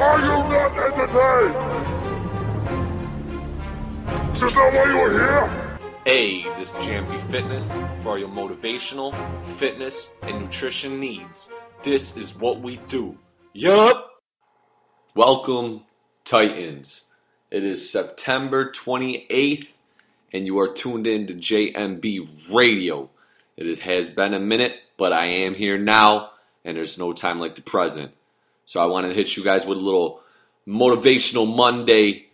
Are you not entertained? Is this not why you are here? Hey, this is JMB Fitness for your motivational, fitness, and nutrition needs. This is what we do. Yup! Welcome, Titans. It is September 28th, and you are tuned in to JMB Radio. It has been a minute, but I am here now, and there's no time like the present. So I wanted to hit you guys with a little motivational Monday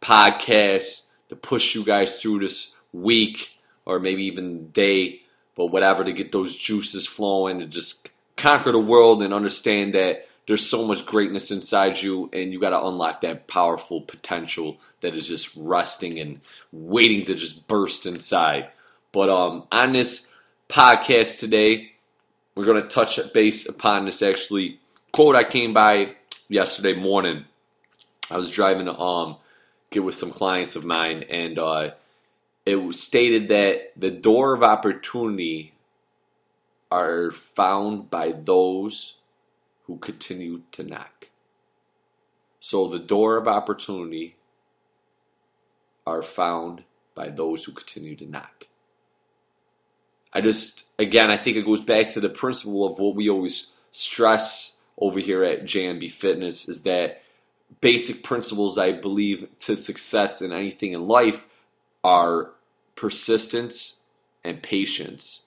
podcast to push you guys through this week or maybe even day, but whatever to get those juices flowing to just conquer the world and understand that there's so much greatness inside you and you got to unlock that powerful potential that is just resting and waiting to just burst inside. But um on this podcast today, we're going to touch base upon this actually quote I came by yesterday morning. I was driving to um get with some clients of mine, and uh, it was stated that the door of opportunity are found by those who continue to knock. So the door of opportunity are found by those who continue to knock. I just, again, I think it goes back to the principle of what we always stress over here at JMB Fitness is that basic principles I believe to success in anything in life are persistence and patience.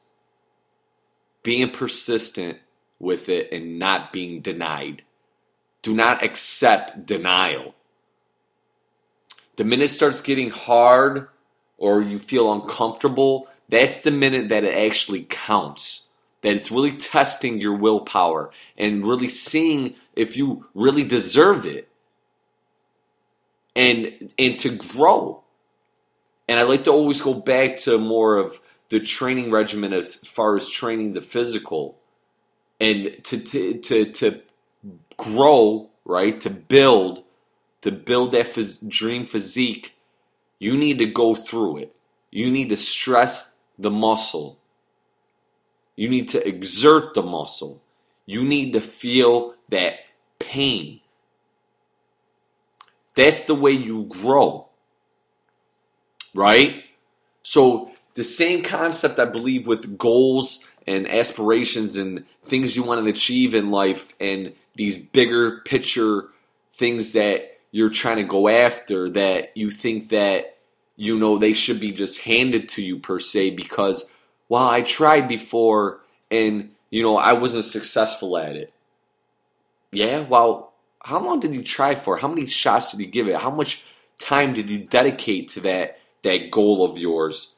Being persistent with it and not being denied. Do not accept denial. The minute it starts getting hard or you feel uncomfortable, that's the minute that it actually counts. That it's really testing your willpower and really seeing if you really deserve it and and to grow. And I like to always go back to more of the training regimen as far as training the physical and to to to, to grow, right? To build to build that phys- dream physique, you need to go through it. You need to stress the muscle. You need to exert the muscle. You need to feel that pain. That's the way you grow. Right? So, the same concept I believe with goals and aspirations and things you want to achieve in life and these bigger picture things that you're trying to go after that you think that you know they should be just handed to you per se because well I tried before and you know I wasn't successful at it. Yeah, well, how long did you try for? How many shots did you give it? How much time did you dedicate to that that goal of yours?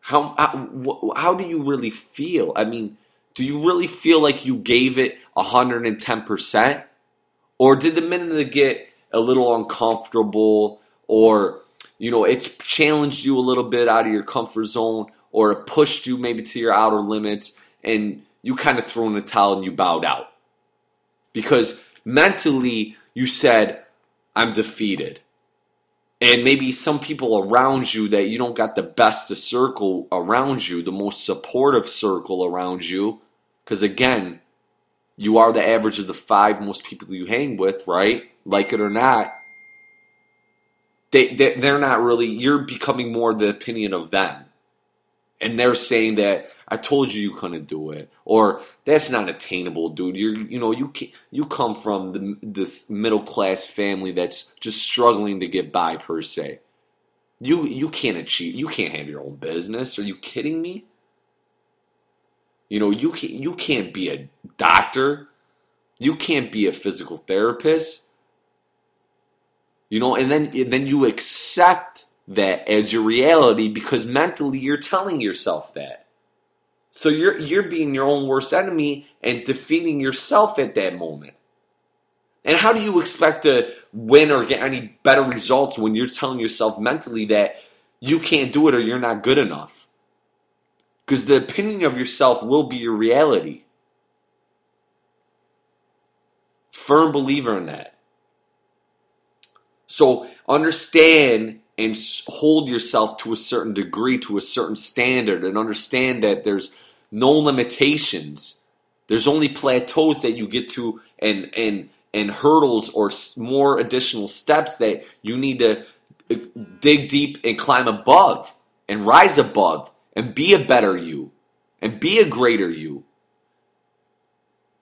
How how, how do you really feel? I mean, do you really feel like you gave it 110%? Or did the minute it get a little uncomfortable or you know, it challenged you a little bit out of your comfort zone or it pushed you maybe to your outer limits and you kind of threw in the towel and you bowed out. Because mentally you said, I'm defeated. And maybe some people around you that you don't got the best circle around you, the most supportive circle around you. Because again, you are the average of the five most people you hang with, right? Like it or not they, they they're not really you're becoming more the opinion of them and they're saying that I told you you couldn't do it, or that's not attainable, dude. You're, you know, you can, you come from the, this middle class family that's just struggling to get by per se. You you can't achieve. You can't have your own business. Are you kidding me? You know, you can you can't be a doctor. You can't be a physical therapist. You know, and then and then you accept that as your reality because mentally you're telling yourself that. So you're you're being your own worst enemy and defeating yourself at that moment. And how do you expect to win or get any better results when you're telling yourself mentally that you can't do it or you're not good enough? Because the opinion of yourself will be your reality. Firm believer in that. So understand and hold yourself to a certain degree, to a certain standard, and understand that there's no limitations. There's only plateaus that you get to, and and and hurdles or more additional steps that you need to uh, dig deep and climb above and rise above and be a better you and be a greater you.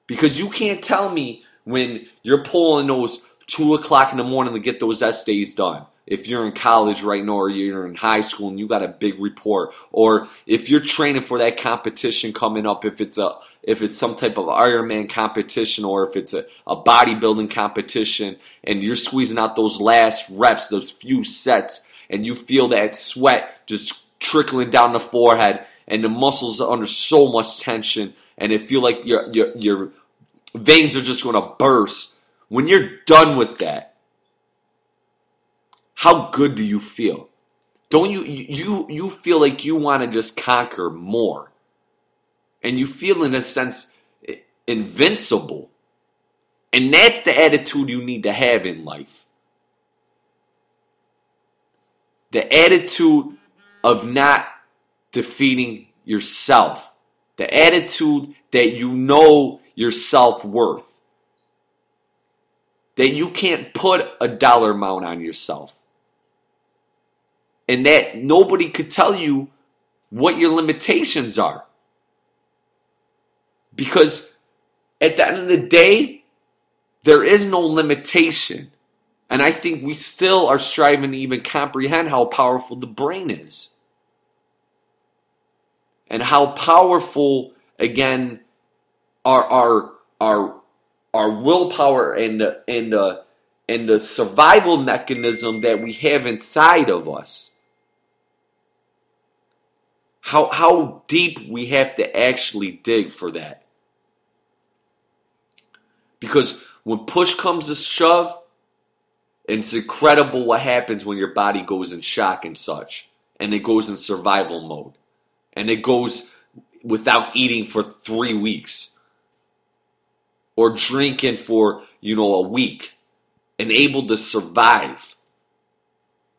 Because you can't tell me when you're pulling those two o'clock in the morning to get those essays done. If you're in college right now or you're in high school and you got a big report, or if you're training for that competition coming up, if it's a if it's some type of Ironman competition or if it's a, a bodybuilding competition and you're squeezing out those last reps, those few sets, and you feel that sweat just trickling down the forehead and the muscles are under so much tension and it feel like your your your veins are just going to burst. When you're done with that, how good do you feel? Don't you you you feel like you want to just conquer more? And you feel in a sense invincible. And that's the attitude you need to have in life. The attitude of not defeating yourself. The attitude that you know your self worth that you can't put a dollar amount on yourself. And that nobody could tell you what your limitations are. Because at the end of the day, there is no limitation. And I think we still are striving to even comprehend how powerful the brain is. And how powerful, again, our, our, our our willpower and the, and the, and the survival mechanism that we have inside of us. How, how deep we have to actually dig for that. Because when push comes to shove, it's incredible what happens when your body goes in shock and such. And it goes in survival mode. And it goes without eating for three weeks or drinking for, you know, a week and able to survive.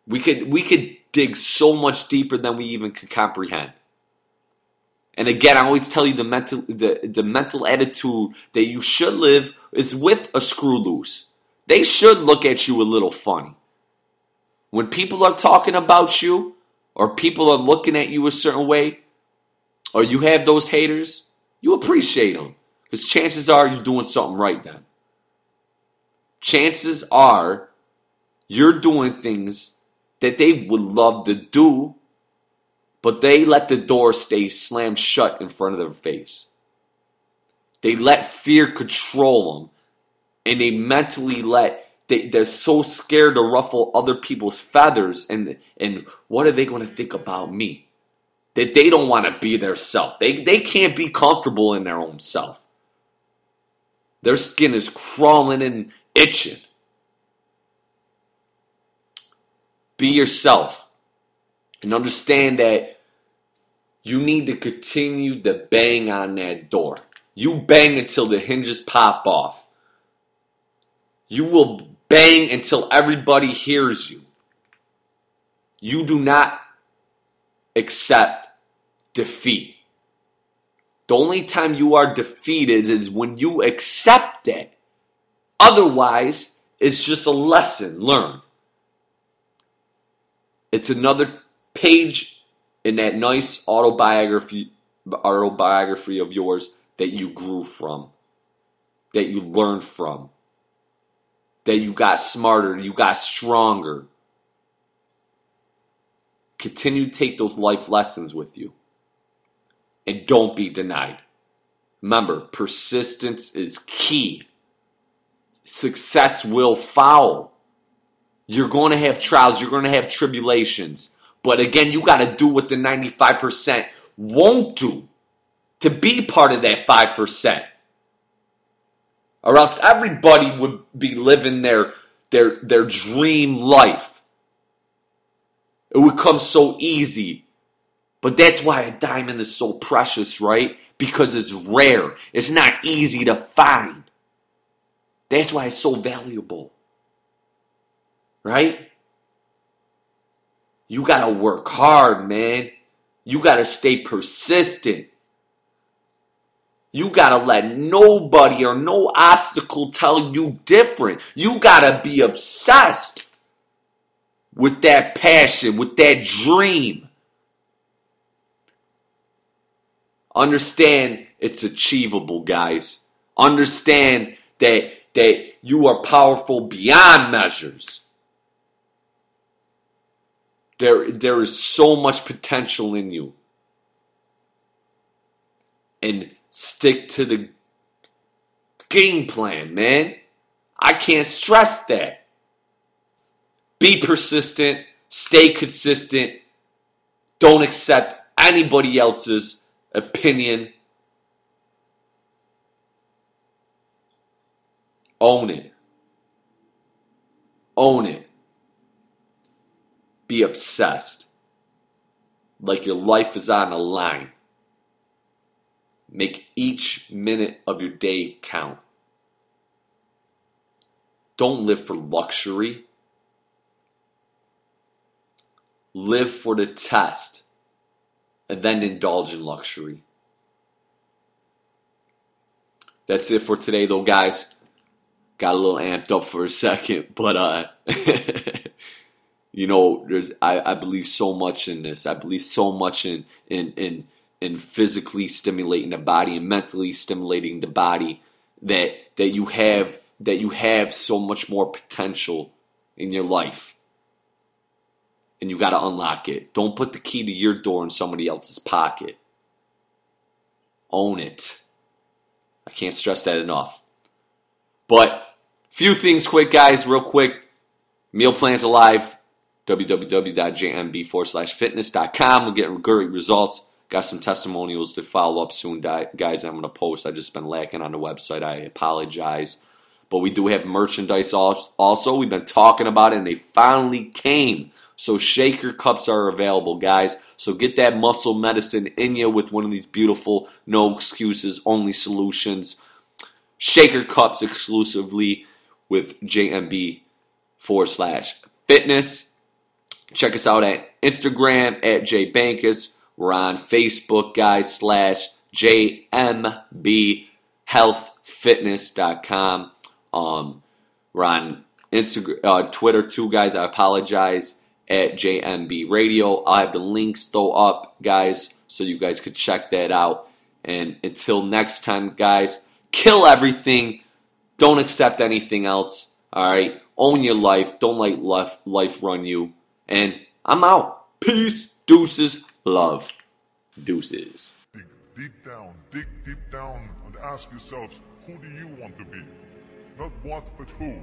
We could we could dig so much deeper than we even could comprehend. And again, I always tell you the mental the, the mental attitude that you should live is with a screw loose. They should look at you a little funny. When people are talking about you or people are looking at you a certain way or you have those haters, you appreciate them. Because chances are you're doing something right then. Chances are you're doing things that they would love to do, but they let the door stay slammed shut in front of their face. They let fear control them, and they mentally let they, they're so scared to ruffle other people's feathers and and what are they going to think about me that they don't want to be their self they, they can't be comfortable in their own self their skin is crawling and itching. Be yourself and understand that you need to continue to bang on that door. You bang until the hinges pop off. You will bang until everybody hears you. You do not accept defeat. The only time you are defeated is when you accept it. Otherwise, it's just a lesson learned. It's another page in that nice autobiography autobiography of yours that you grew from, that you learned from, that you got smarter, you got stronger. Continue to take those life lessons with you and don't be denied. Remember, persistence is key. Success will follow. You're going to have trials, you're going to have tribulations. But again, you got to do what the 95% won't do to be part of that 5%. Or else everybody would be living their, their, their dream life. It would come so easy but that's why a diamond is so precious, right? Because it's rare. It's not easy to find. That's why it's so valuable. Right? You gotta work hard, man. You gotta stay persistent. You gotta let nobody or no obstacle tell you different. You gotta be obsessed with that passion, with that dream. Understand it's achievable, guys. Understand that that you are powerful beyond measures. There, there is so much potential in you. And stick to the game plan, man. I can't stress that. Be persistent, stay consistent, don't accept anybody else's opinion. Own it. Own it. Be obsessed. Like your life is on the line. Make each minute of your day count. Don't live for luxury. Live for the test and then indulge in luxury. That's it for today, though, guys. Got a little amped up for a second, but uh, you know, there's I, I believe so much in this. I believe so much in in in in physically stimulating the body and mentally stimulating the body that that you have that you have so much more potential in your life and you got to unlock it. Don't put the key to your door in somebody else's pocket. Own it. I can't stress that enough. But few things quick, guys, real quick. Meal plans alive. www.jmb forward slash fitness.com. We're getting great results. Got some testimonials to follow up soon, guys. I'm going to post. I just been lacking on the website. I apologize. But we do have merchandise also. We've been talking about it, and they finally came. So shaker cups are available, guys. So get that muscle medicine in you with one of these beautiful, no excuses, only solutions. Shaker cups exclusively with JMB forward slash fitness. Check us out at Instagram at JBankus. We're on Facebook, guys, slash JMB healthfitness.com. Um, we're on Instagram, uh, Twitter too, guys. I apologize at JMB Radio. I'll have the links though up, guys, so you guys could check that out. And until next time, guys, kill everything. Don't accept anything else. All right. Own your life. Don't let life, life run you. And I'm out. Peace. Deuces. Love. Deuces. Dig deep down, dig deep down, and ask yourselves, who do you want to be? Not what, but who.